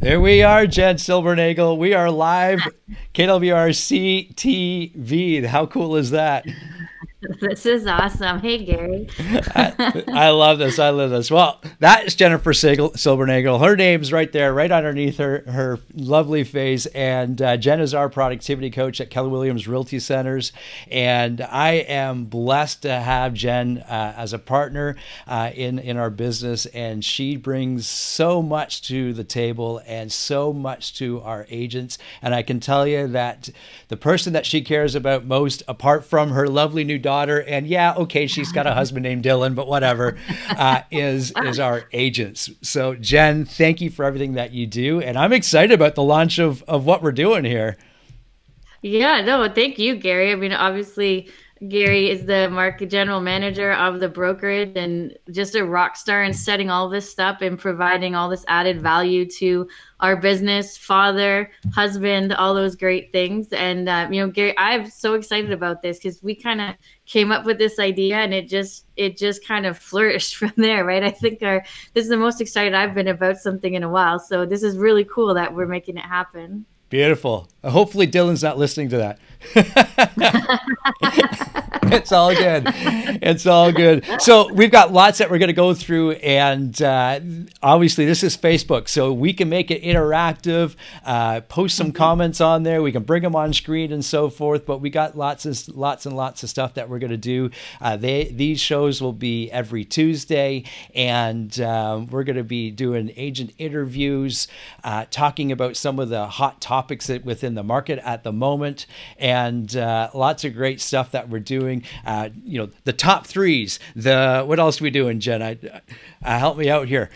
There we are, Jen Silbernagel. We are live, KWRC TV. How cool is that? This is awesome. Hey, Gary. I, I, love this. I love this. Well, that is Jennifer Silbernagel. Her name's right there, right underneath her her lovely face. And uh, Jen is our productivity coach at Keller Williams Realty Centers. And I am blessed to have Jen uh, as a partner uh, in in our business. And she brings so much to the table and so much to our agents. And I can tell you that the person that she cares about most, apart from her lovely new daughter, and yeah, okay, she's got a husband named Dylan, but whatever, uh, is is our agents. So Jen, thank you for everything that you do, and I'm excited about the launch of of what we're doing here. Yeah, no, thank you, Gary. I mean, obviously Gary is the market general manager of the brokerage and just a rock star in setting all this stuff and providing all this added value to our business, father, husband, all those great things. And uh, you know, Gary, I'm so excited about this because we kind of came up with this idea and it just it just kind of flourished from there, right? I think our this is the most excited I've been about something in a while. So this is really cool that we're making it happen. Beautiful. Hopefully, Dylan's not listening to that. it's all good. It's all good. So we've got lots that we're going to go through, and uh, obviously this is Facebook, so we can make it interactive. Uh, post some mm-hmm. comments on there. We can bring them on screen and so forth. But we got lots and lots and lots of stuff that we're going to do. Uh, they these shows will be every Tuesday, and um, we're going to be doing agent interviews, uh, talking about some of the hot topics that within the market at the moment, and uh, lots of great stuff that we're doing. Uh, you know, the top threes. The what else are we doing, Jen? I, uh, help me out here.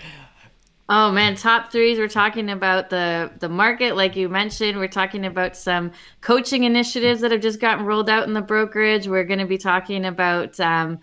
Oh man, top threes. We're talking about the the market, like you mentioned. We're talking about some coaching initiatives that have just gotten rolled out in the brokerage. We're going to be talking about. Um,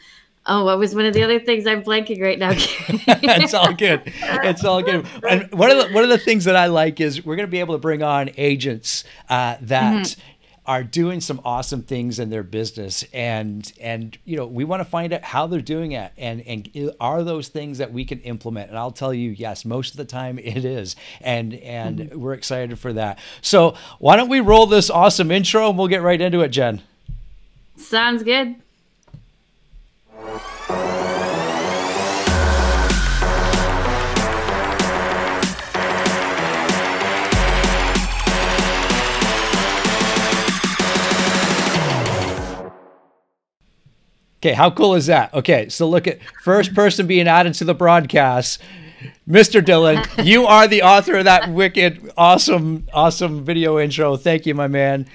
Oh, what was one of the other things I'm blanking right now? it's all good. It's all good. And one of the one of the things that I like is we're going to be able to bring on agents uh, that mm-hmm are doing some awesome things in their business and and you know we want to find out how they're doing it and and are those things that we can implement and I'll tell you yes most of the time it is and and mm-hmm. we're excited for that so why don't we roll this awesome intro and we'll get right into it Jen sounds good Okay, how cool is that? Okay, so look at first person being added to the broadcast. Mr. Dylan, you are the author of that wicked, awesome, awesome video intro. Thank you, my man.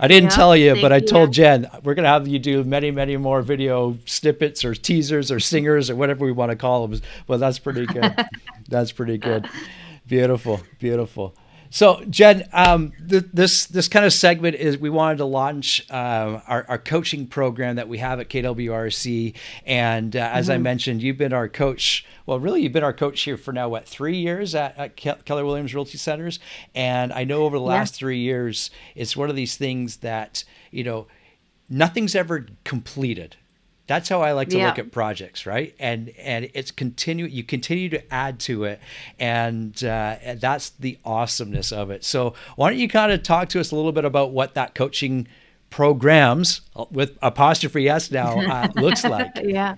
I didn't yeah, tell you, but I told Jen we're going to have you do many, many more video snippets or teasers or singers or whatever we want to call them. Well, that's pretty good. that's pretty good. Beautiful, beautiful. So, Jen, um, th- this this kind of segment is we wanted to launch uh, our, our coaching program that we have at KWRC, and uh, as mm-hmm. I mentioned, you've been our coach. Well, really, you've been our coach here for now what three years at, at Keller Williams Realty Centers, and I know over the last yeah. three years, it's one of these things that you know nothing's ever completed that's how I like to yeah. look at projects, right? And and it's continue. You continue to add to it, and, uh, that's the awesomeness of it. So why don't you kind of talk to us a little bit about what that coaching programs with apostrophe s now uh, looks like? yeah,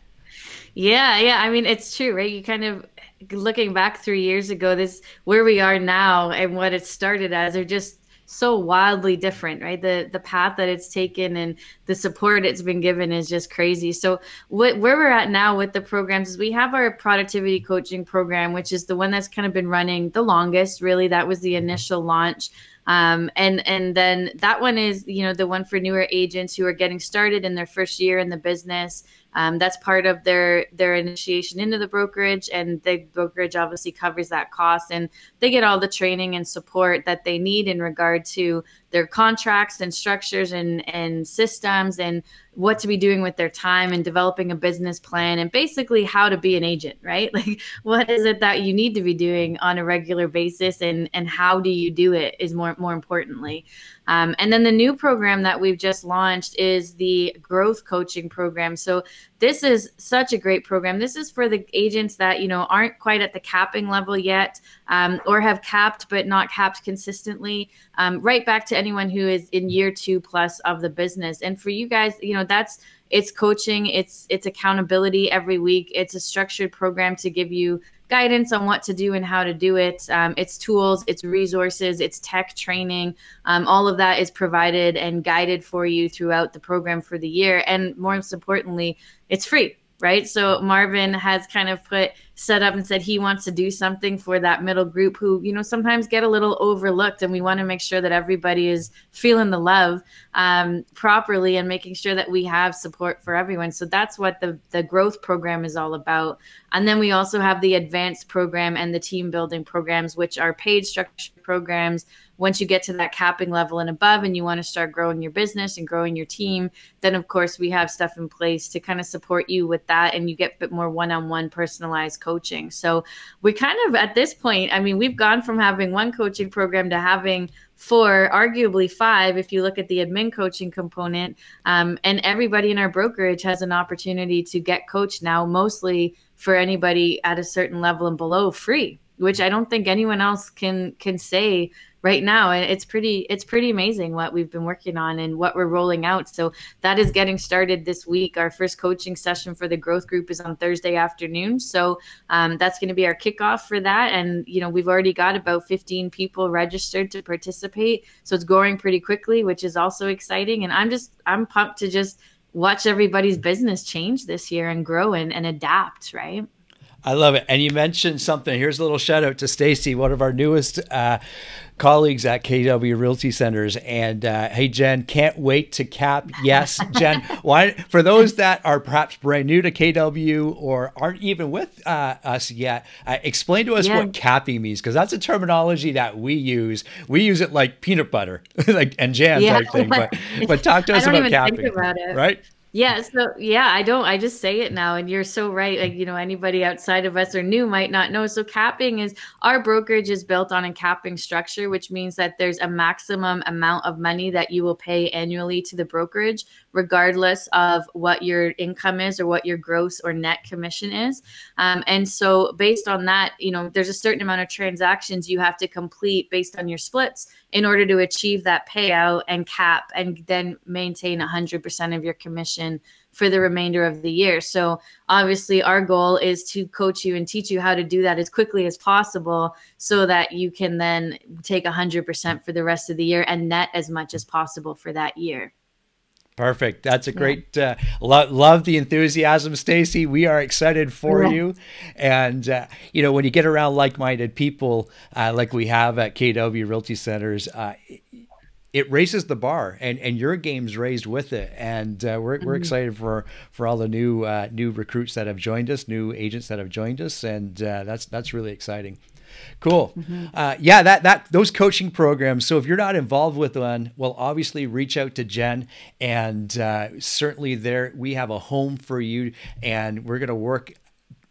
yeah, yeah. I mean, it's true, right? You kind of looking back three years ago, this where we are now and what it started as are just so wildly different right? The the path that it's taken and the support it's been given is just crazy. So what, where we're at now with the programs is we have our productivity coaching program which is the one that's kind of been running the longest really. That was the initial launch. Um, and and then that one is you know the one for newer agents who are getting started in their first year in the business um, that's part of their their initiation into the brokerage, and the brokerage obviously covers that cost, and they get all the training and support that they need in regard to their contracts and structures and and systems and what to be doing with their time and developing a business plan and basically how to be an agent right? Like what is it that you need to be doing on a regular basis and and how do you do it is more more importantly. Um, and then the new program that we've just launched is the growth coaching program. So this is such a great program. This is for the agents that you know aren't quite at the capping level yet, um, or have capped but not capped consistently. Um, right back to anyone who is in year two plus of the business. And for you guys, you know that's it's coaching, it's it's accountability every week. It's a structured program to give you guidance on what to do and how to do it. Um, it's tools, it's resources, it's tech training. Um, all of that is provided and guided for you throughout the program for the year. And most importantly, it's free right? So Marvin has kind of put set up and said he wants to do something for that middle group who, you know, sometimes get a little overlooked, and we want to make sure that everybody is feeling the love um, properly and making sure that we have support for everyone. So that's what the the growth program is all about. And then we also have the advanced program and the team building programs, which are paid structured programs once you get to that capping level and above and you want to start growing your business and growing your team then of course we have stuff in place to kind of support you with that and you get a bit more one-on-one personalized coaching so we kind of at this point i mean we've gone from having one coaching program to having four, arguably five, if you look at the admin coaching component. Um, and everybody in our brokerage has an opportunity to get coached now, mostly for anybody at a certain level and below free, which I don't think anyone else can can say right now and it's pretty it's pretty amazing what we've been working on and what we're rolling out. So that is getting started this week. Our first coaching session for the growth group is on thursday afternoon. So um, that's going to be our kickoff for that. And you know we've already got about 15 people registered to participate. So it's growing pretty quickly which is also exciting. And i'm just i'm pumped to just watch everybody's business change this year and grow and, and adapt right? I love it. And you mentioned something. Here's a little shout out to Stacy, one of our newest uh, colleagues at KW Realty Centers. And uh, hey, Jen, can't wait to cap. Yes, Jen. Why? For those that are perhaps brand new to KW or aren't even with uh, us yet, uh, explain to us yeah. what capping means because that's a terminology that we use. We use it like peanut butter, like and jam yeah. type thing. But but talk to us about capping, about right? Yeah, so yeah, I don't I just say it now and you're so right. Like, you know, anybody outside of us or new might not know. So capping is our brokerage is built on a capping structure, which means that there's a maximum amount of money that you will pay annually to the brokerage regardless of what your income is or what your gross or net commission is. Um, and so, based on that, you know, there's a certain amount of transactions you have to complete based on your splits in order to achieve that payout and cap and then maintain 100% of your commission for the remainder of the year. So, obviously, our goal is to coach you and teach you how to do that as quickly as possible so that you can then take 100% for the rest of the year and net as much as possible for that year. Perfect. That's a great. Uh, lo- love the enthusiasm, Stacy. We are excited for yeah. you, and uh, you know when you get around like-minded people uh, like we have at KW Realty Centers, uh, it raises the bar, and and your game's raised with it. And uh, we're mm-hmm. we're excited for for all the new uh, new recruits that have joined us, new agents that have joined us, and that's that's really exciting. Cool. Mm-hmm. Uh, yeah, that that those coaching programs. So if you're not involved with one, well, obviously reach out to Jen, and uh, certainly there we have a home for you, and we're going to work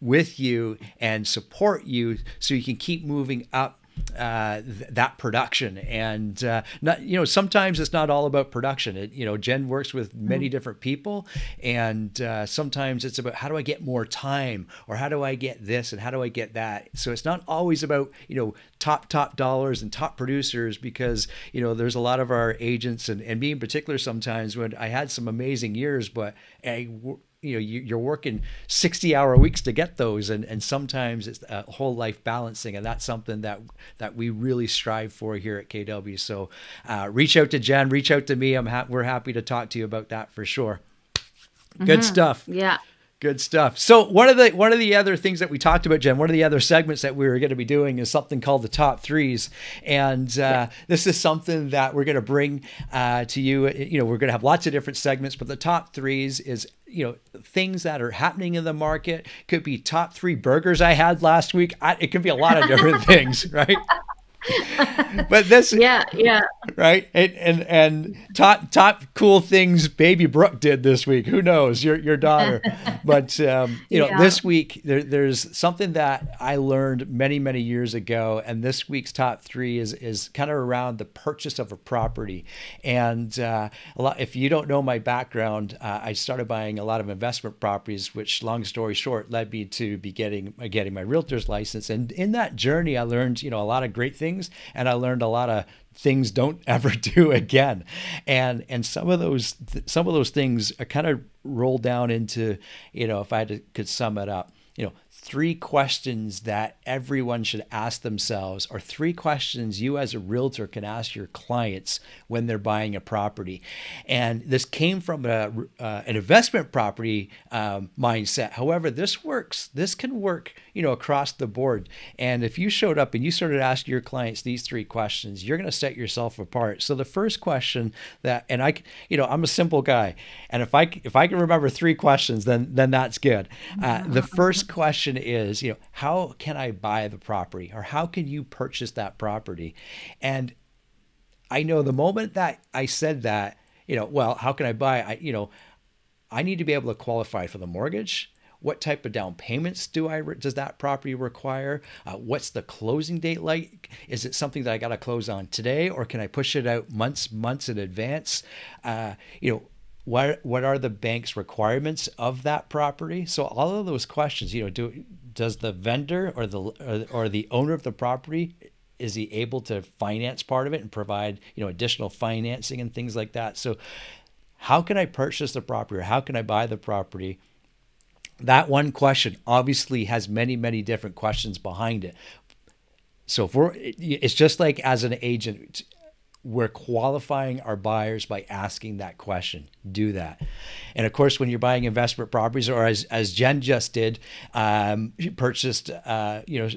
with you and support you so you can keep moving up uh, th- that production. And uh, not you know sometimes it's not all about production. It you know jen works with many mm-hmm. different people and uh, sometimes it's about how do i get more time or how do i get this and how do i get that? So it's not always about you know top top dollars and top producers because you know there's a lot of our agents and, and me in particular sometimes when i had some amazing years but I, you know you're working 60 hour weeks to get those and and sometimes it's a whole life balancing and that's something that that we really strive for here at kw so uh, reach out to jen reach out to me. I'm ha- we're happy to talk to you about that for sure. Good mm-hmm. stuff. Yeah Good stuff. So one of the one of the other things that we talked about, Jen, one of the other segments that we were going to be doing is something called the top threes, and uh, yeah. this is something that we're going to bring uh, to you. You know, we're going to have lots of different segments, but the top threes is you know things that are happening in the market. Could be top three burgers I had last week. I, it could be a lot of different things, right? But this yeah yeah right? And, and and top top cool things baby Brooke did this week. Who knows? Your your daughter. But um, you know, yeah. this week there, there's something that I learned many many years ago, and this week's top three is is kind of around the purchase of a property. And uh, a lot, if you don't know my background, uh, I started buying a lot of investment properties, which, long story short, led me to be getting getting my realtor's license. And in that journey, I learned you know a lot of great things, and I learned a lot of things don't ever do again. And and some of those some of those things uh, are kind of roll down into you know if i to, could sum it up you know three questions that everyone should ask themselves, or three questions you as a realtor can ask your clients when they're buying a property. And this came from a, uh, an investment property um, mindset. However, this works. This can work, you know, across the board. And if you showed up and you started asking your clients these three questions, you're going to set yourself apart. So the first question that, and I, you know, I'm a simple guy, and if I if I can remember three questions, then then that's good. Uh, the first question question is, you know, how can I buy the property or how can you purchase that property? And I know the moment that I said that, you know, well, how can I buy? I, you know, I need to be able to qualify for the mortgage. What type of down payments do I does that property require? Uh, what's the closing date like? Is it something that I got to close on today, or can I push it out months months in advance? Uh, you know, what what are the bank's requirements of that property? So all of those questions you know do does the vendor or the or, or the owner of the property is he able to finance part of it and provide you know additional financing and things like that? So how can i purchase the property or how can i buy the property? That one question obviously has many many different questions behind it. So if we're it's just like as an agent we're qualifying our buyers by asking that question. Do that. And of course, when you're buying investment properties, or as, as Jen just did, um, she purchased, uh, you know,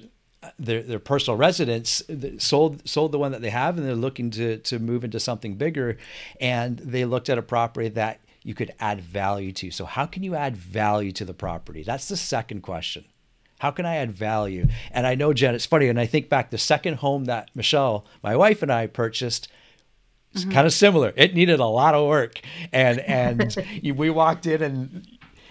their, their personal residence, sold sold the one that they have, and they're looking to to move into something bigger, and they looked at a property that you could add value to. So how can you add value to the property? That's the second question. How can I add value? And I know, Jen, it's funny. And I think back the second home that Michelle, my wife, and I purchased, it's mm-hmm. kind of similar. It needed a lot of work. And, and we walked in and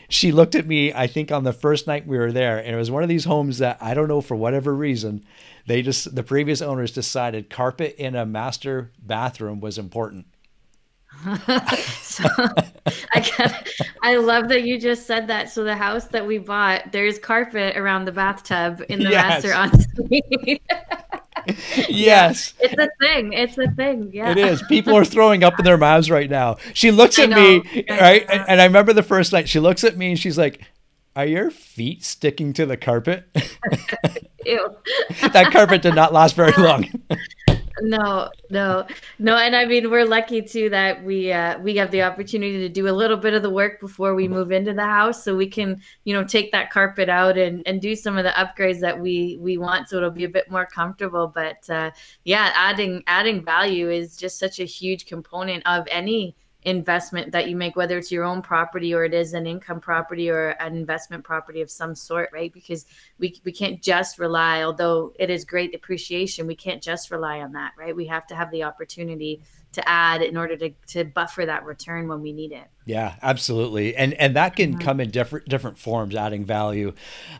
she looked at me, I think on the first night we were there. And it was one of these homes that I don't know for whatever reason, they just, the previous owners decided carpet in a master bathroom was important. so I I love that you just said that. So the house that we bought, there's carpet around the bathtub in the yes. master ensuite. yes. It's a thing. It's a thing. Yeah. It is. People are throwing up in their mouths right now. She looks at me, right? And, and I remember the first night she looks at me and she's like, Are your feet sticking to the carpet? Ew. that carpet did not last very long no, no, no. And I mean, we're lucky too that we uh, we have the opportunity to do a little bit of the work before we move into the house, so we can you know take that carpet out and and do some of the upgrades that we we want, so it'll be a bit more comfortable. But uh, yeah, adding adding value is just such a huge component of any investment that you make, whether it's your own property or it is an income property or an investment property of some sort, right? Because we, we can't just rely, although it is great depreciation, we can't just rely on that, right? We have to have the opportunity to add in order to, to buffer that return when we need it. Yeah, absolutely, and and that can mm-hmm. come in different different forms, adding value.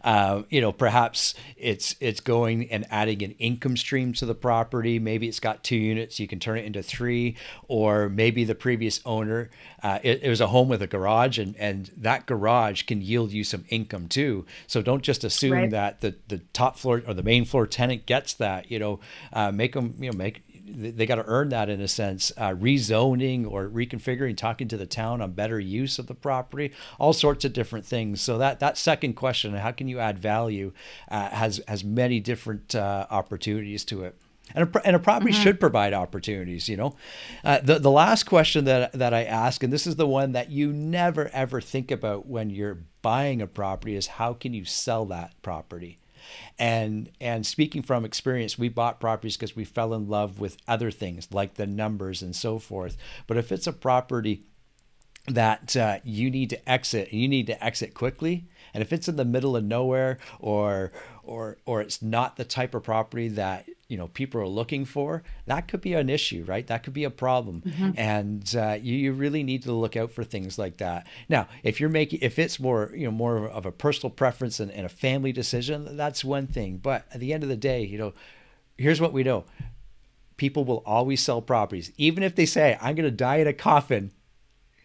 Uh, you know, perhaps it's it's going and adding an income stream to the property. Maybe it's got two units, you can turn it into three, or maybe the previous owner uh, it, it, was a home with a garage, and and that garage can yield you some income too. So don't just assume right. that the the top floor or the main floor tenant gets that. You know, uh, make them you know make they got to earn that in a sense. Uh, rezoning or reconfiguring, talking to the town on better use of the property, all sorts of different things. So that that second question, how can you add value, uh, has has many different uh, opportunities to it. And a, and a property mm-hmm. should provide opportunities, you know. Uh, the, the last question that, that I ask, and this is the one that you never ever think about when you're buying a property, is how can you sell that property? And and speaking from experience, we bought properties because we fell in love with other things like the numbers and so forth. But if it's a property that uh, you need to exit, you need to exit quickly, and if it's in the middle of nowhere or or or it's not the type of property that you know people are looking for that could be an issue right? That could be a problem. Mm-hmm. and uh, you, you really need to look out for things like that. Now if you're making if it's more you know more of a personal preference and, and a family decision that's one thing. But at the end of the day you know here's what we know. People will always sell properties. Even if they say i'm going to die in a coffin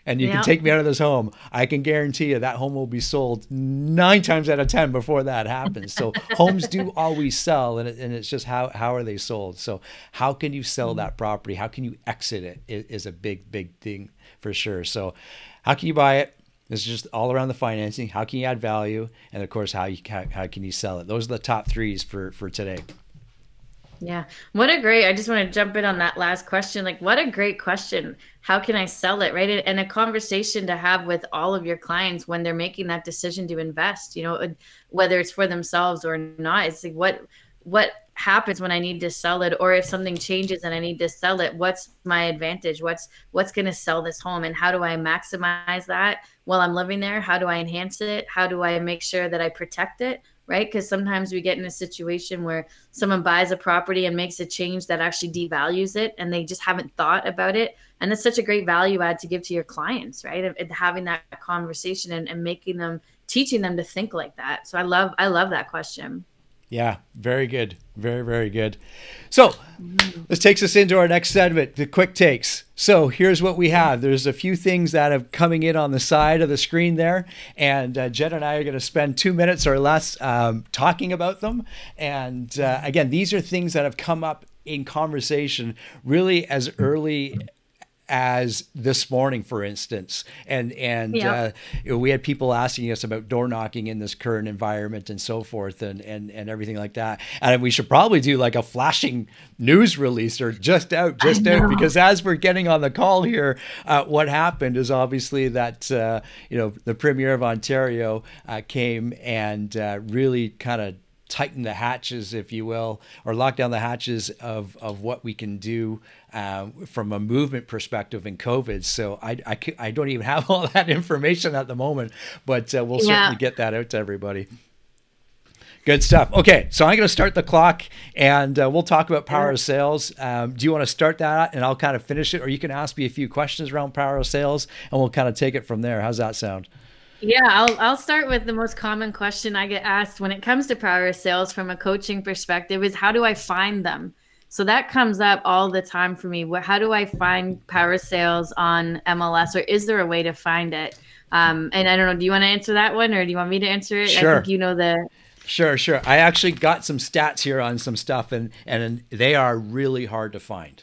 and you yeah. can take me out of this home, I can guarantee you that home will be sold nine times out of ten before that happens. So homes do always sell, and, it, and it's just how how are they sold? So how can you sell mm-hmm. that property? How can you exit it? Is, is a big big thing for sure. So how can you buy it? This is just all around the financing. How can you add value? And of course, how you how, how can you sell it? Those are the top threes for for today. Yeah. What a great, I just want to jump in on that last question. Like, what a great question. How can I sell it? Right. And a conversation to have with all of your clients when they're making that decision to invest, you know, whether it's for themselves or not. It's like, what, what happens when I need to sell it, or if something changes and I need to sell it, what's my advantage? What's, what's going to sell this home? And how do I maximize that while I'm living there? How do I enhance it? How do I make sure that I protect it? Right? Because sometimes we get in a situation where someone buys a property and makes a change that actually devalues it and they just haven't thought about it. And it's such a great value add to give to your clients, right? And having that conversation and, and making them, teaching them to think like that. So I love, I love that question. Yeah, very good. Very, very good. So this takes us into our next segment, the quick takes. So here's what we have. There's a few things that are coming in on the side of the screen there. And uh, and I are going to spend two minutes or less um, talking about them. And uh, again, these are things that have come up in conversation really as early as this morning, for instance. And and yeah. uh, we had people asking us about door knocking in this current environment and so forth, and and and everything like that. And we should probably do like a flashing news release or just out, just out, because as we're getting on the call here, uh, what happened is obviously that uh, you know the premier of Ontario uh, came and uh, really kind of tighten the hatches, if you will, or lock down the hatches of, of what we can do uh, from a movement perspective in COVID. So I, I, I, don't even have all that information at the moment, but uh, we'll yeah. certainly get that out to everybody. Good stuff. Okay, so I'm going to start the clock, and uh, we'll talk about power of sales. Um, do you want to start that, and I'll kind of finish it, or you can ask me a few questions around power of sales, and we'll kind of take it from there. How's that sound? Yeah, I'll I'll start with the most common question I get asked when it comes to power of sales from a coaching perspective is how do I find them? So that comes up all the time for me. How do I find power sales on MLS, or is there a way to find it? Um, and I don't know. Do you want to answer that one, or do you want me to answer it? Sure. I think you know the. Sure, sure. I actually got some stats here on some stuff, and and they are really hard to find.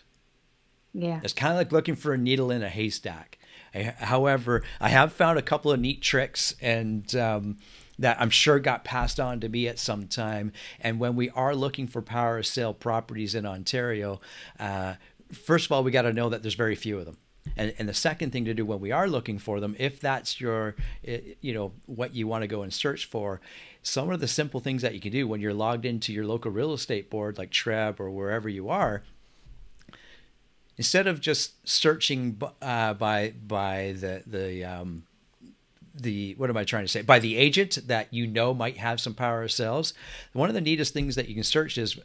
Yeah. It's kind of like looking for a needle in a haystack. I, however, I have found a couple of neat tricks and um, that I'm sure got passed on to me at some time. And when we are looking for power sale properties in Ontario, uh, first of all, we got to know that there's very few of them. And, and the second thing to do when we are looking for them, if that's your, you know, what you want to go and search for, some of the simple things that you can do when you're logged into your local real estate board, like TREB or wherever you are, instead of just searching uh, by by the the um, the what am I trying to say by the agent that you know might have some power of sales. One of the neatest things that you can search is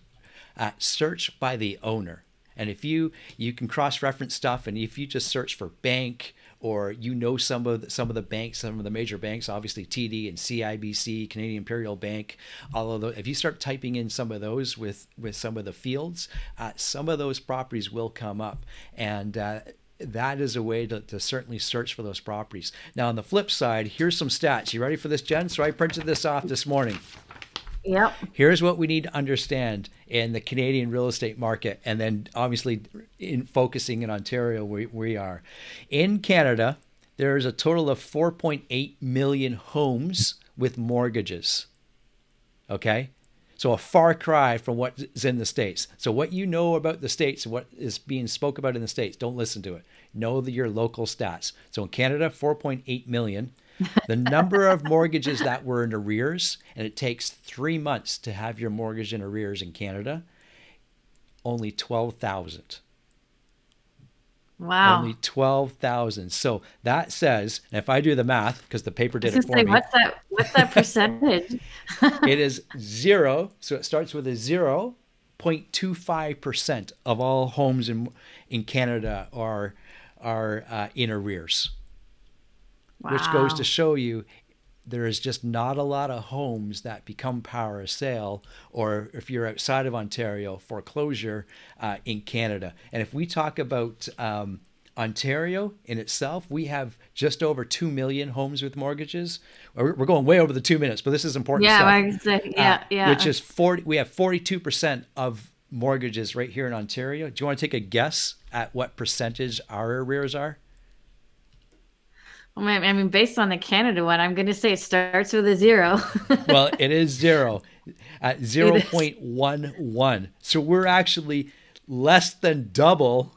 uh, search by the owner. And if you you can cross reference stuff, and if you just search for bank or you know some of the, some of the banks, some of the major banks, obviously TD and CIBC, Canadian Imperial Bank, all of those. If you start typing in some of those with with some of the fields, uh, some of those properties will come up, and uh, that is a way to, to, certainly search for those properties. Now, on the flip side, here's some stats. You ready for this, Jen? So I printed this off this morning. Yep. Here's what we need to understand in the Canadian real estate market, and then obviously in focusing in Ontario, where we are. In Canada, there's a total of 4.8 million homes with mortgages. Okay? So a far cry from what's in the States. So what you know about the States, what is being spoke about in the States, don't listen to it. Know the, your local stats. So in Canada, 4.8 million the number of mortgages that were in arrears, and it takes three months to have your mortgage in arrears in Canada, only 12,000. Wow. Only 12,000. So that says, if I do the math, because the paper did it for say, me. What's that, what's that percentage? it is zero. So it starts with a 0.25% of all homes in in Canada are are uh, in arrears. Wow. Which goes to show you there is just not a lot of homes that become power of sale, or if you're outside of Ontario, foreclosure uh, in Canada. And if we talk about um, Ontario in itself, we have just over 2 million homes with mortgages. We're going way over the two minutes, but this is important yeah, stuff. yeah, uh, yeah. Which is 40, we have 42% of mortgages right here in Ontario. Do you want to take a guess at what percentage our arrears are? I mean, based on the Canada one, I'm going to say it starts with a zero. well, it is zero at 0.11. So we're actually less than double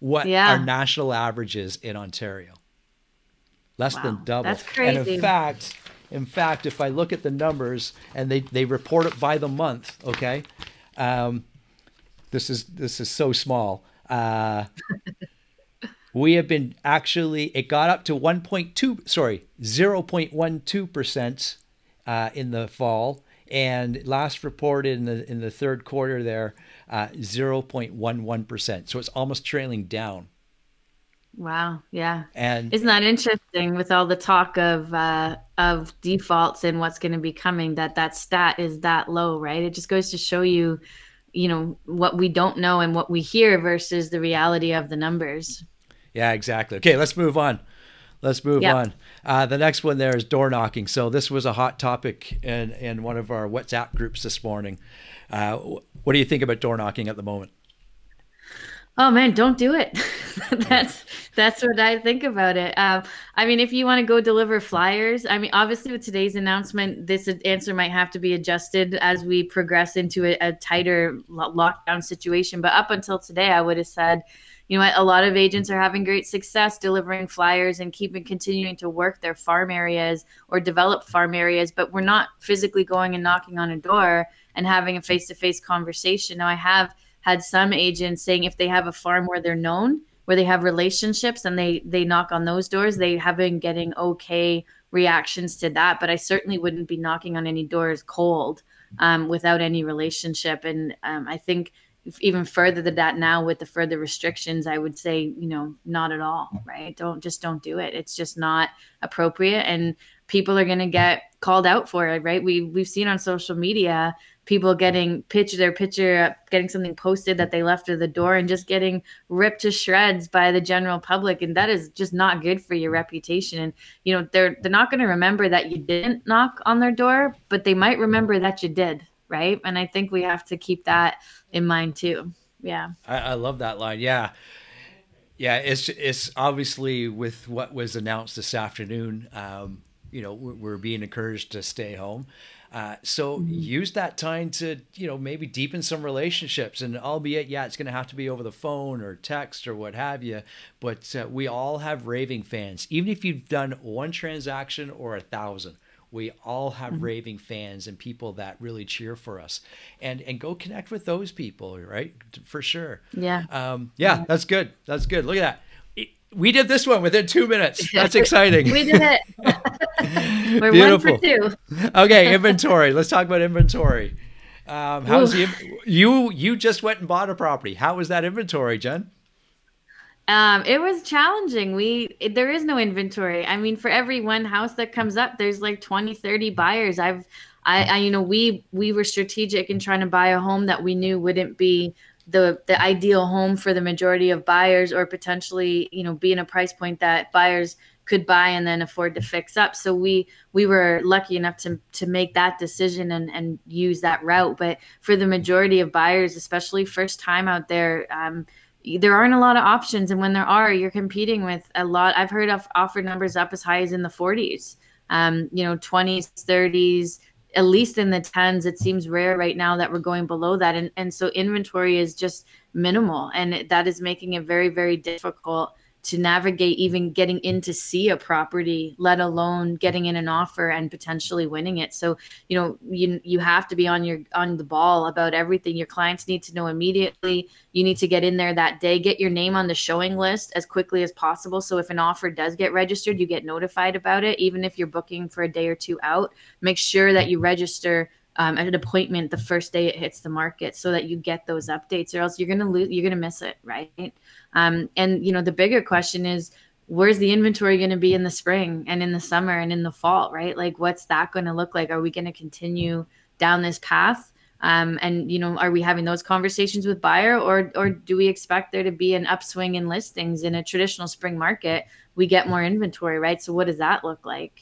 what yeah. our national average is in Ontario. Less wow, than double. That's crazy. And in fact, in fact, if I look at the numbers and they, they report it by the month, okay, um, this is this is so small. Uh, we have been actually it got up to 1.2 sorry 0.12 percent uh, in the fall. And last reported in the in the third quarter there uh, 0.11 percent. So it's almost trailing down. Wow. Yeah. And isn't that interesting with all the talk of uh, of defaults and what's going to be coming that that stat is that low right? It just goes to show you you know what we don't know and what we hear versus the reality of the numbers yeah, exactly. Okay, let's move on. Let's move yep. on. Uh, the next one there is door knocking. So this was a hot topic in in one of our WhatsApp groups this morning. Uh, what do you think about door knocking at the moment? Oh man, don't do it. that's that's what I think about it. Um, I mean, if you want to go deliver flyers, I mean, obviously with today's announcement, this answer might have to be adjusted as we progress into a, a tighter lockdown situation. But up until today, I would have said you know what? a lot of agents are having great success delivering flyers and keeping continuing to work their farm areas or develop farm areas but we're not physically going and knocking on a door and having a face-to-face conversation now i have had some agents saying if they have a farm where they're known where they have relationships and they they knock on those doors they have been getting okay reactions to that but i certainly wouldn't be knocking on any doors cold um, without any relationship and um, i think even further than that now with the further restrictions i would say you know not at all mm. right? Don't just don't do it. It's just not appropriate and people are going to get called out for it right? We we've seen on social media people getting pitch their picture getting something posted that they left at the door and just getting ripped to shreds by the general public and that is just not good for your reputation. And you know they're they're not going to remember that you didn't knock on their door but they might remember that you did right? And I think we have to keep that in mind too. Yeah. I, I love that line. Yeah. Yeah, it's it's obviously with what was announced this afternoon. Um, you know, we're being encouraged to stay home. Uh, so mm-hmm. use that time to you know maybe deepen some relationships, and albeit yeah, it's going to have to be over the phone or text or what have you. But uh, we all have raving fans, even if you've done one transaction or a thousand we all have mm-hmm. raving fans and people that really cheer for us. And and go connect with those people right? For sure. Yeah. Um, yeah, yeah. that's good. That's good. Look at that. We did this one within two minutes. That's exciting. We did it. We're Beautiful. one for two. Okay inventory. Let's talk about inventory. Um, how's the you you just went and bought a property. How was that inventory jen um, it was challenging. We there is no inventory. I mean, for every one house that comes up, there's like 20, 30 buyers. I've I, I you know, we we were strategic in trying to buy a home that we knew wouldn't be the the ideal home for the majority of buyers or potentially, you know, be in a price point that buyers could buy and then afford to fix up. So we we were lucky enough to to make that decision and and use that route. But for the majority of buyers, especially first time out there, um, there aren't a lot of options. And when there are you're competing with a lot. I've heard of offered numbers up as high as in the 40s um, you know 20s 30s at least in the 10s it seems rare right now that we're going below that. And, and so inventory is just minimal. And that is making it very very difficult to navigate even getting in to see a property let alone getting in an offer and potentially winning it. So you know you you have to be on your on the ball about everything. Your clients need to know immediately. You need to get in there that day. Get your name on the showing list as quickly as possible. So if an offer does get registered you get notified about it. Even if you're booking for a day or two out make sure that you register um, at an appointment the first day it hits the market so that you get those updates or else you're going to lose you're going to miss it right? Um, and you know the bigger question is where's the inventory going to be in the spring and in the summer and in the fall right? Like what's that going to look like? Are we going to continue down this path? Um, and you know are we having those conversations with buyer or or do we expect there to be an upswing in listings in a traditional spring market? We get more inventory right? So what does that look like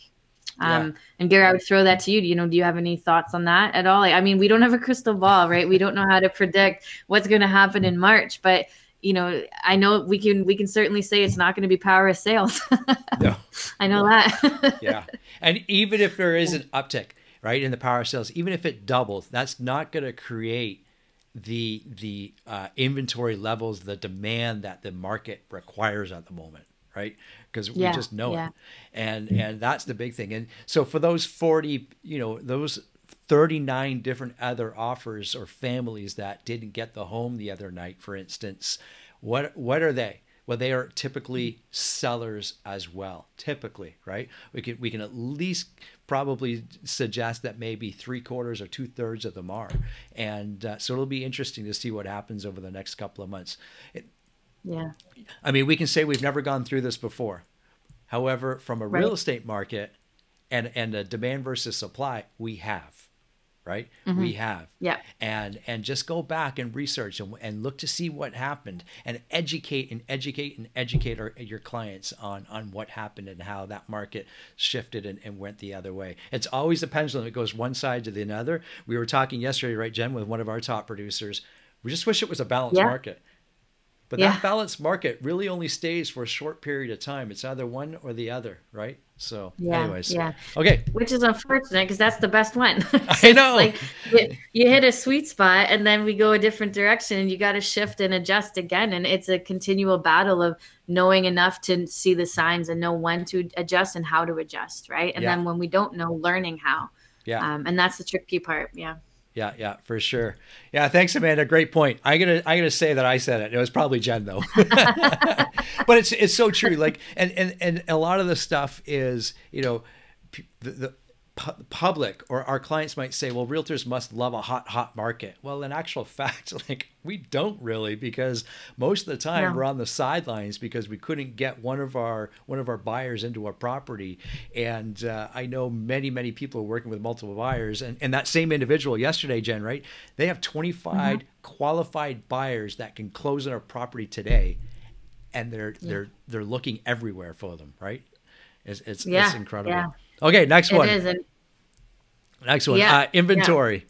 um, yeah. And Gary, I would throw that to you. Do you know? Do you have any thoughts on that at all? Like, I mean, we don't have a crystal ball, right? We don't know how to predict what's going to happen in March, but you know, I know we can we can certainly say it's not going to be power of sales. no, I know that. yeah, and even if there is an uptick, right, in the power of sales, even if it doubles, that's not going to create the the uh, inventory levels, the demand that the market requires at the moment right? Because yeah, we just know yeah. it, and and that's the big thing. And so for those forty, you know, those 39 different other offers or families that didn't get the home the other night, for instance, what what are they? Well, they are typically sellers as well. Typically, right? We can we can at least probably suggest that maybe three quarters or two thirds of them are, and uh, so it'll be interesting to see what happens over the next couple of months. It, yeah. I mean, we can say we've never gone through this before. However, from a right. real estate market and and a demand versus supply, we have, right? Mm-hmm. We have. Yeah. And and just go back and research and, and look to see what happened and educate and educate and educate our, your clients on on what happened and how that market shifted and, and went the other way. It's always a pendulum. that goes one side to the other. We were talking yesterday, right, Jen, with one of our top producers. We just wish it was a balanced yeah. market but yeah. that balanced market really only stays for a short period of time. It's either one or the other, right? So, yeah, anyways, yeah, okay. Which is unfortunate because that's the best one. I know. like you, you hit a sweet spot, and then we go a different direction, and you got to shift and adjust again. And it's a continual battle of knowing enough to see the signs and know when to adjust and how to adjust, right? And yeah. then when we don't know, learning how. Yeah. Um, and that's the tricky part. Yeah yeah, yeah, for sure. Yeah, thanks, Amanda. Great point. I gotta, I gotta say that I said it. It was probably Jen though, but it's it's so true. Like, and and and a lot of the stuff is, you know, the, the pu- public or our clients might say, well, realtors must love a hot, hot market. Well, in actual fact, like we don't really because most of the time no. we're on the sidelines because we couldn't get one of our one of our buyers into a property. And uh, I know many, many people are working with multiple buyers. And, and that same individual yesterday, Jen, right? They have 25 mm-hmm. qualified buyers that can close on a property today. And they're yeah. they're they're looking everywhere for them, right? It's it's, yeah. it's incredible. Okay, next it one. Next one. Yeah, uh, inventory.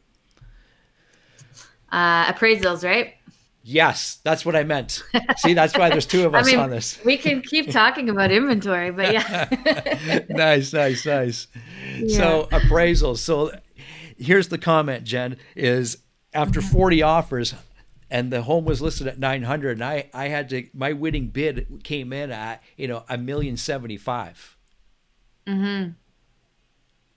Yeah. Uh, appraisals, right? Yes, that's what I meant. See, that's why there's two of us I mean, on this. we can keep talking about inventory, but yeah. nice, nice, nice. Yeah. So appraisals. So here's the comment, Jen, is after mm-hmm. 40 offers and the home was listed at 900 and I, I had to, my winning bid came in at, you know, a million 75. Mm-hmm.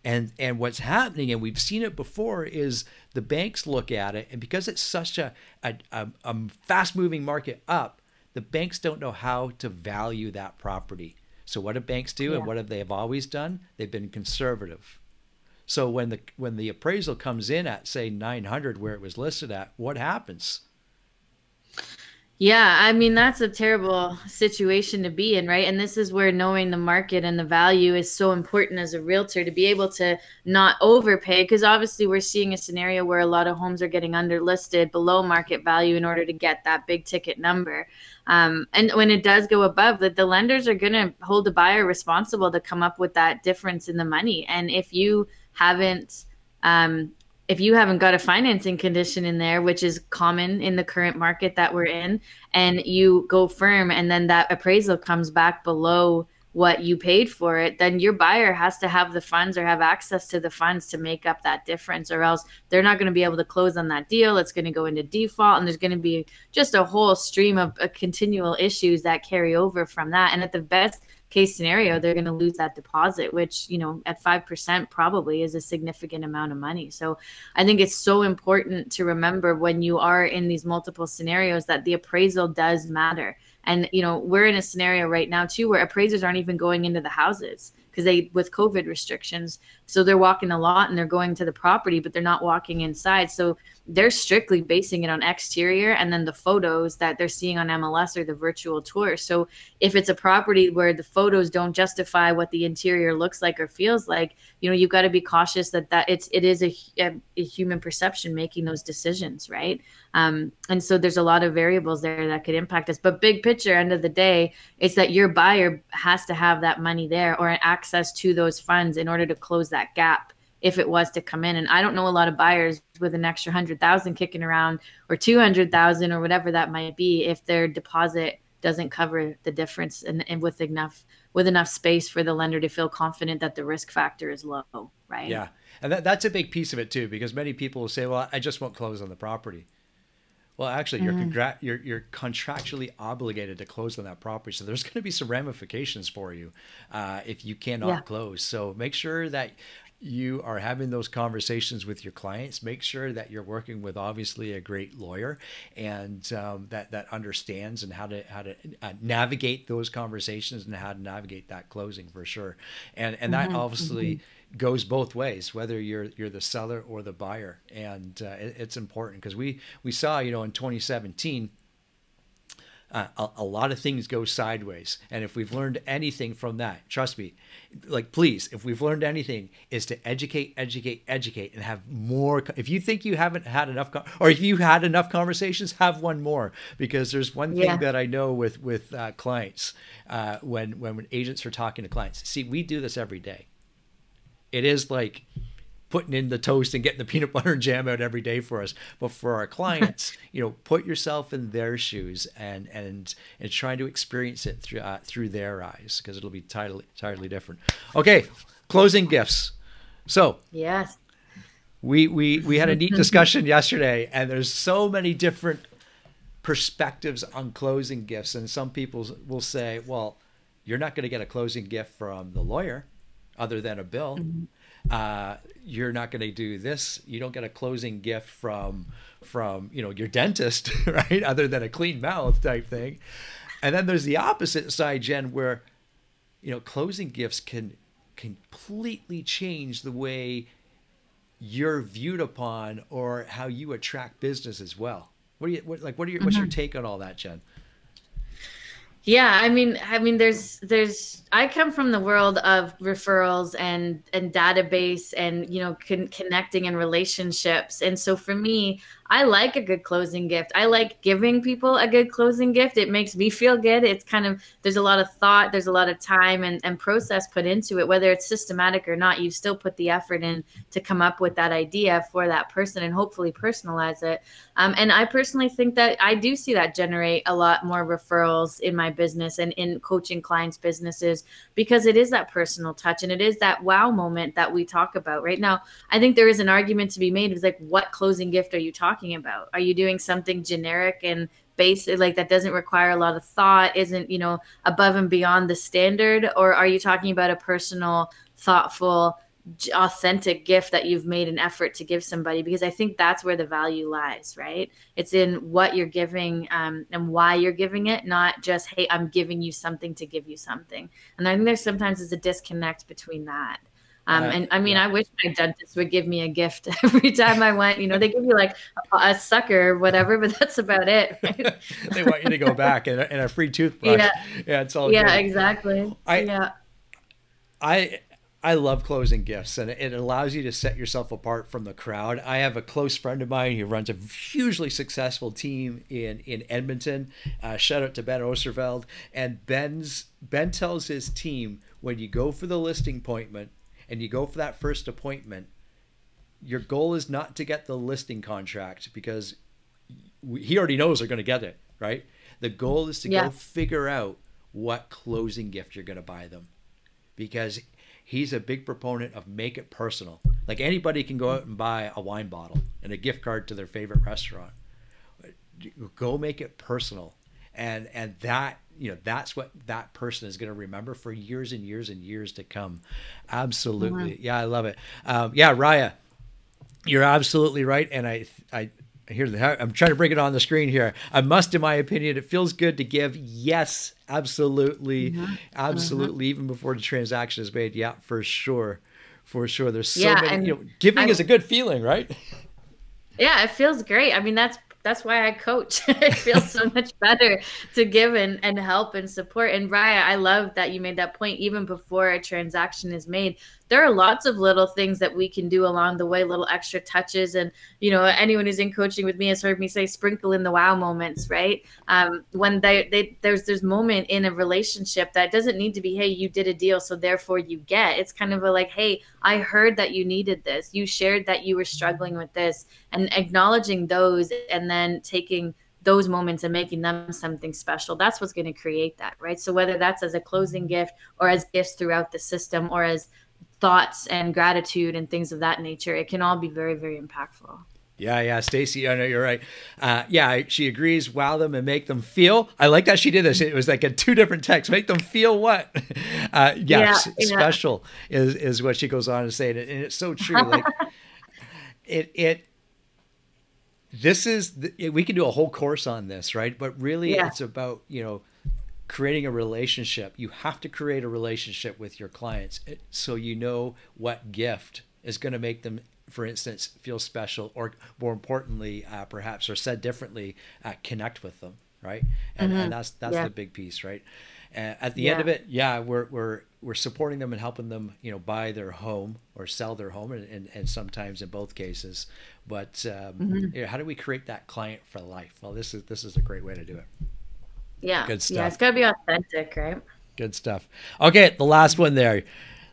And and what's happening, and we've seen it before, is the banks look at it, and because it's such a a, a, a fast moving market up, the banks don't know how to value that property. So what do banks do, yeah. and what have they have always done? They've been conservative. So when the when the appraisal comes in at say 900 where it was listed at, what happens? Yeah, I mean that's a terrible situation to be in, right? And this is where knowing the market and the value is so important as a realtor to be able to not overpay because obviously we're seeing a scenario where a lot of homes are getting underlisted below market value in order to get that big ticket number. Um, and when it does go above, that the lenders are going to hold the buyer responsible to come up with that difference in the money. And if you haven't um, if you haven't got a financing condition in there, which is common in the current market that we're in, and you go firm and then that appraisal comes back below what you paid for it, then your buyer has to have the funds or have access to the funds to make up that difference, or else they're not going to be able to close on that deal. It's going to go into default, and there's going to be just a whole stream of uh, continual issues that carry over from that. And at the best case scenario, they're going to lose that deposit, which, you know, at 5% probably is a significant amount of money. So I think it's so important to remember when you are in these multiple scenarios that the appraisal does matter. And, you know, we're in a scenario right now too where appraisers aren't even going into the houses because they with covid restrictions So they're walking a lot and they're going to the property, but they're not walking inside. So they're strictly basing it on exterior and then the photos that they're seeing on MLS or the virtual tour. So if it's a property where the photos don't justify what the interior looks like or feels like, you know, you've got to be cautious that that it's it is a, a, a human perception making those decisions, right? Um, and so there's a lot of variables there that could impact us. But big picture, end of the day, it's that your buyer has to have that money there or access to those funds in order to close that gap if it was to come in. And I don't know a lot of buyers with an extra hundred thousand kicking around or two hundred thousand or whatever that might be if their deposit doesn't cover the difference and, and with enough with enough space for the lender to feel confident that the risk factor is low, right? Yeah. And that, that's a big piece of it too, because many people will say, well, I just won't close on the property. Well, actually, you're, mm-hmm. congra- you're, you're contractually obligated to close on that property. So there's going to be some ramifications for you uh, if you cannot yeah. close. So make sure that you are having those conversations with your clients, make sure that you're working with obviously a great lawyer and um, that that understands and how to how to uh, navigate those conversations and how to navigate that closing for sure. And and that mm-hmm. obviously mm-hmm. Goes both ways, whether you're you're the seller or the buyer. And uh, it, it's important because we we saw you know in 2017 uh, a, a, lot of things go sideways. And if we've learned anything from that, trust me, like please, if we've learned anything, is to educate, educate, educate, and have more. If you think you haven't had enough, or if you had enough conversations, have one more. Because there's one thing yeah. that I know with with uh, clients uh, when when agents are talking to clients. See, we do this every day. It is like putting in the toast and getting the peanut butter and jam out every day for us. But for our clients, you know, put yourself in their shoes and and and trying to experience it through uh, through their eyes because it'll be entirely entirely different. Okay, closing gifts. So yes, we we we had a neat discussion yesterday, and there's so many different perspectives on closing gifts, and some people will say, well. You're not going to get a closing gift from the lawyer other than a bill. Mm-hmm uh, you're not going to do this. You don't get a closing gift from from you know your dentist, right? Other than a clean mouth type thing. And then there's the opposite side, Jen, where you know closing gifts can completely change the way you're viewed upon or how you attract business as well. What do you what, like? What are your, mm-hmm. what's your mm-hmm. take on all that, Jen? Yeah, I mean, I mean, there's, there's. I come from the world of referrals and and database and you know con- connecting and relationships, and so for me, I like a good closing gift. I like giving people a good closing gift. It makes me feel good. It's kind of there's a lot of thought, there's a lot of time and, and process put into it, whether it's systematic or not. You still put the effort in to come up with that idea for that person and hopefully personalize it. Um, and I personally think that I do see that generate a lot more referrals in my business and in coaching clients' businesses because it is that personal touch and it is that wow moment that we talk about right now. I think there is an argument to be made. It's like, what closing gift are you talking? about? Are you doing something generic and basic, like that doesn't require a lot of thought, isn't, you know, above and beyond the standard? Or are you talking about a personal, thoughtful, authentic gift that you've made an effort to give somebody because i think that's where the value lies right it's in what you're giving um, and why you're giving it not just hey i'm giving you something to give you something and i think there's sometimes there's a disconnect between that um, uh, and I mean, yeah. I wish my dentist would give me a gift every time I went. You know, they give you like a, a sucker or whatever, but that's about it. Right? they want you to go back and a, and a free toothbrush. Yeah, yeah, it's all. Yeah, good. exactly. I, yeah, I. I love closing gifts and it allows you to set yourself apart from the crowd. I have a close friend of mine who runs a hugely successful team in, in Edmonton. Uh, shout out to Ben Osterveld. And Ben's Ben tells his team when you go for the listing appointment, and you go for that first appointment, your goal is not to get the listing contract because he already knows they're going to get it, right? The goal is to yeah. go figure out what closing gift you're going to buy them because he's a big proponent of make it personal. Like anybody can go out and buy a wine bottle and a gift card to their favorite restaurant. Go make it personal. And and that you know that's what that person is going to remember for years and years and years to come absolutely mm-hmm. yeah i love it um, yeah raya you're absolutely right and i i hear the i'm trying to bring it on the screen here i must in my opinion it feels good to give yes absolutely mm-hmm. absolutely mm-hmm. even before the transaction is made yeah for sure for sure. There's so Yeah, many. You know, giving I'm- is a good feeling, right? Yeah, it feels great. I mean, that's that's why I coach. it feels so much better to give and, and help and support. And Raya, I love that you made that point even before a transaction is made. There are lots of little things that we can do along the way, little extra touches. And, you know, anyone who's in coaching with me has heard me say sprinkle in the wow moments, right? Um, when they, they there's there's moment in a relationship that doesn't need to be, hey, you did a deal, so therefore you get. It's kind of a like, hey, I heard that you needed this. You shared that you were struggling with this and acknowledging those and then taking those moments and making them something special that's what's going to create that right so whether that's as a closing gift or as gifts throughout the system or as thoughts and gratitude and things of that nature it can all be very very impactful Yeah, yeah, Stacy. I know you're right. Uh, yeah, she agrees. Wow them and make them feel. I like that she did this. It was like a two different texts. Make them feel what? Uh, yeah, Yeah, s- yeah. special is is what she goes on to say, and it- and it's so true. Like it it. This is the, we can do a whole course on this, right? But really, Yeah. it's about you know creating a relationship. You have to create a relationship with your clients eh, so you know what gift is going to make them, for instance, feel special, or more importantly, uh, perhaps, or said differently, uh, connect with them, right? And, and that's that's Yeah. the big piece, right? Uh, at the end of it, yeah, we're we're we're supporting them and helping them, you know, buy their home or sell their home, and, and, and sometimes in both cases. But um, you know, how do we create that client for life? Well, this is this is a great way to do it. Yeah Good yeah it's got to be authentic right Good stuff. Okay, the last one there.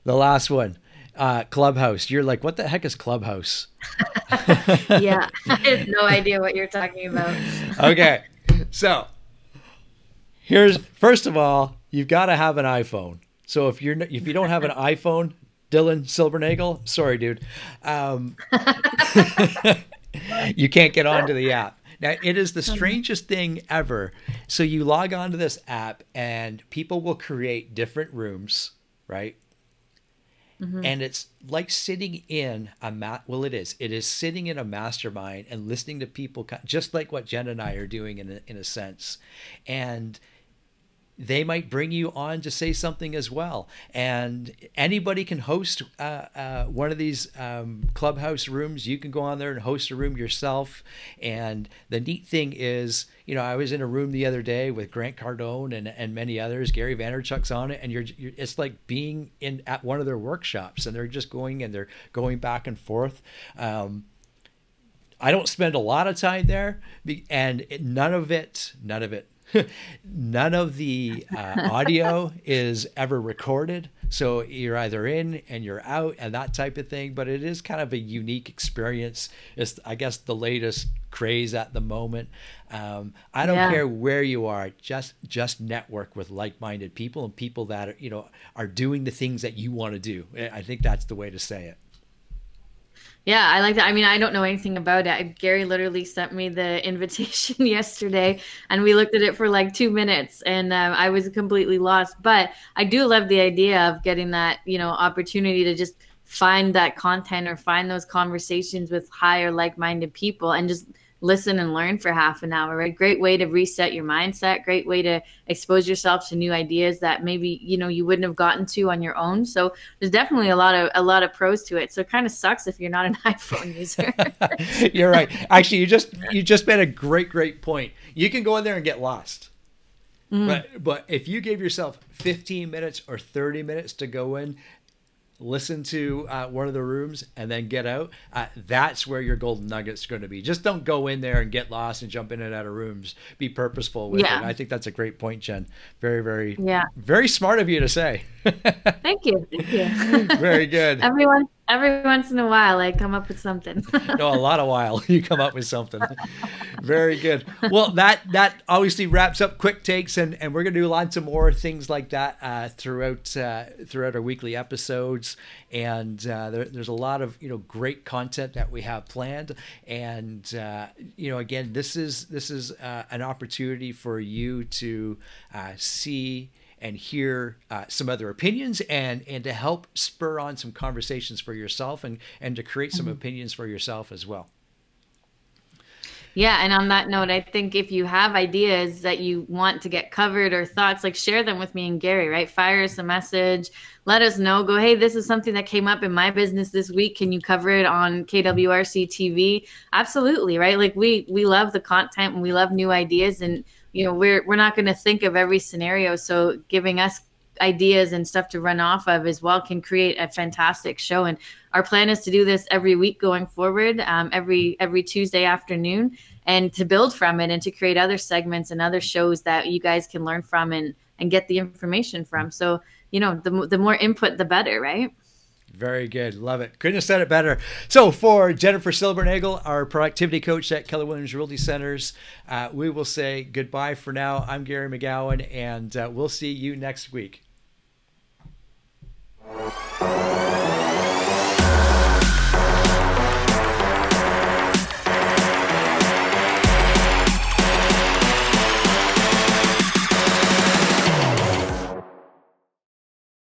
The last one. Uh, Clubhouse. You're like, what the heck is Clubhouse? yeah i have no idea what you're talking about Okay. So here's first of all, you've got to have an iPhone. So if you're if you don't have an iPhone, Dylan Silbernagel, sorry, dude, um, you can't get onto the app. Now it is the um, strangest thing ever. So you log on to this app, and people will create different rooms, right? Mm-hmm. And it's like sitting in a mat. well, it is. It is sitting in a mastermind and listening to people, just like what Jen and I are doing in a, in a sense. And they might bring you on to say something as well. And anybody can host uh, uh, one of these um, clubhouse rooms. You can go on there and host a room yourself. And the neat thing is, you know, I was in a room the other day with Grant Cardone and, and many others. Gary Vaynerchuk's on it, and you're, you're it's like being in at one of their workshops, and they're just going and they're going back and forth. Um, I don't spend a lot of time there, and none of it, none of it, none of the uh, audio is ever recorded. So you're either in and you're out and that type of thing. But it is kind of a unique experience. It's, I guess, the latest craze at the moment. Um, I don't Yeah. care where you are. Just just network with like-minded people and people that are, you know are doing the things that you want to do. I think that's the way to say it. Yeah, I like that. I mean, I don't know anything about it. Gary literally sent me the invitation yesterday, and we looked at it for like two minutes, and uh, I was completely lost. But I do love the idea of getting that, you know, opportunity to just find that content or find those conversations with higher like-minded people and just listen and learn for half an hour right great way to reset your mindset great way to expose yourself to new ideas that maybe you know you wouldn't have gotten to on your own so there's definitely a lot of a lot of pros to it so it kind of sucks if you're not an iphone user You're right. Actually, you just you just made a great great point. You can go in there and get lost. Mm-hmm. But but if you give yourself 15 minutes or 30 minutes to go in, listen to uh, one of the rooms and then get out, uh, that's where your golden nugget's are going to be. Just don't go in there and get lost and jump in and out of rooms. Be purposeful with Yeah. it. I think that's a great point, Jen. Very very yeah very smart of you to say. thank you thank you very good. everyone every once in a while i come up with something no, a lot of while you come up with something. Very good. Well, that that obviously wraps up quick takes, and, and we're gonna do lots of more things like that uh, throughout uh, throughout our weekly episodes. And uh, there, there's a lot of you know great content that we have planned. And uh, you know, again, this is this is uh, an opportunity for you to uh, see and hear uh, some other opinions and and to help spur on some conversations for yourself and and to create some opinions for yourself as well Yeah, and on that note, I think if you have ideas that you want to get covered or thoughts, like share them with me and Gary, right? Fire us a message, let us know. Go, hey, this is something that came up in my business this week. Can you cover it on KWRC TV? Absolutely, right? Like we we love the content and we love new ideas, and you know we're we're not going to think of every scenario. So giving us ideas and stuff to run off of as well can create a fantastic show. And our plan is to do this every week going forward um, every every tuesday afternoon and to build from it and to create other segments and other shows that you guys can learn from and and get the information from. So you know the, the more input the better right very good. Love it. Couldn't have said it better. So, for Jennifer Silbernagel, our productivity coach at Keller Williams Realty Centers, uh, we will say goodbye for now. I'm Gary McGowan, and uh, we'll see you next week.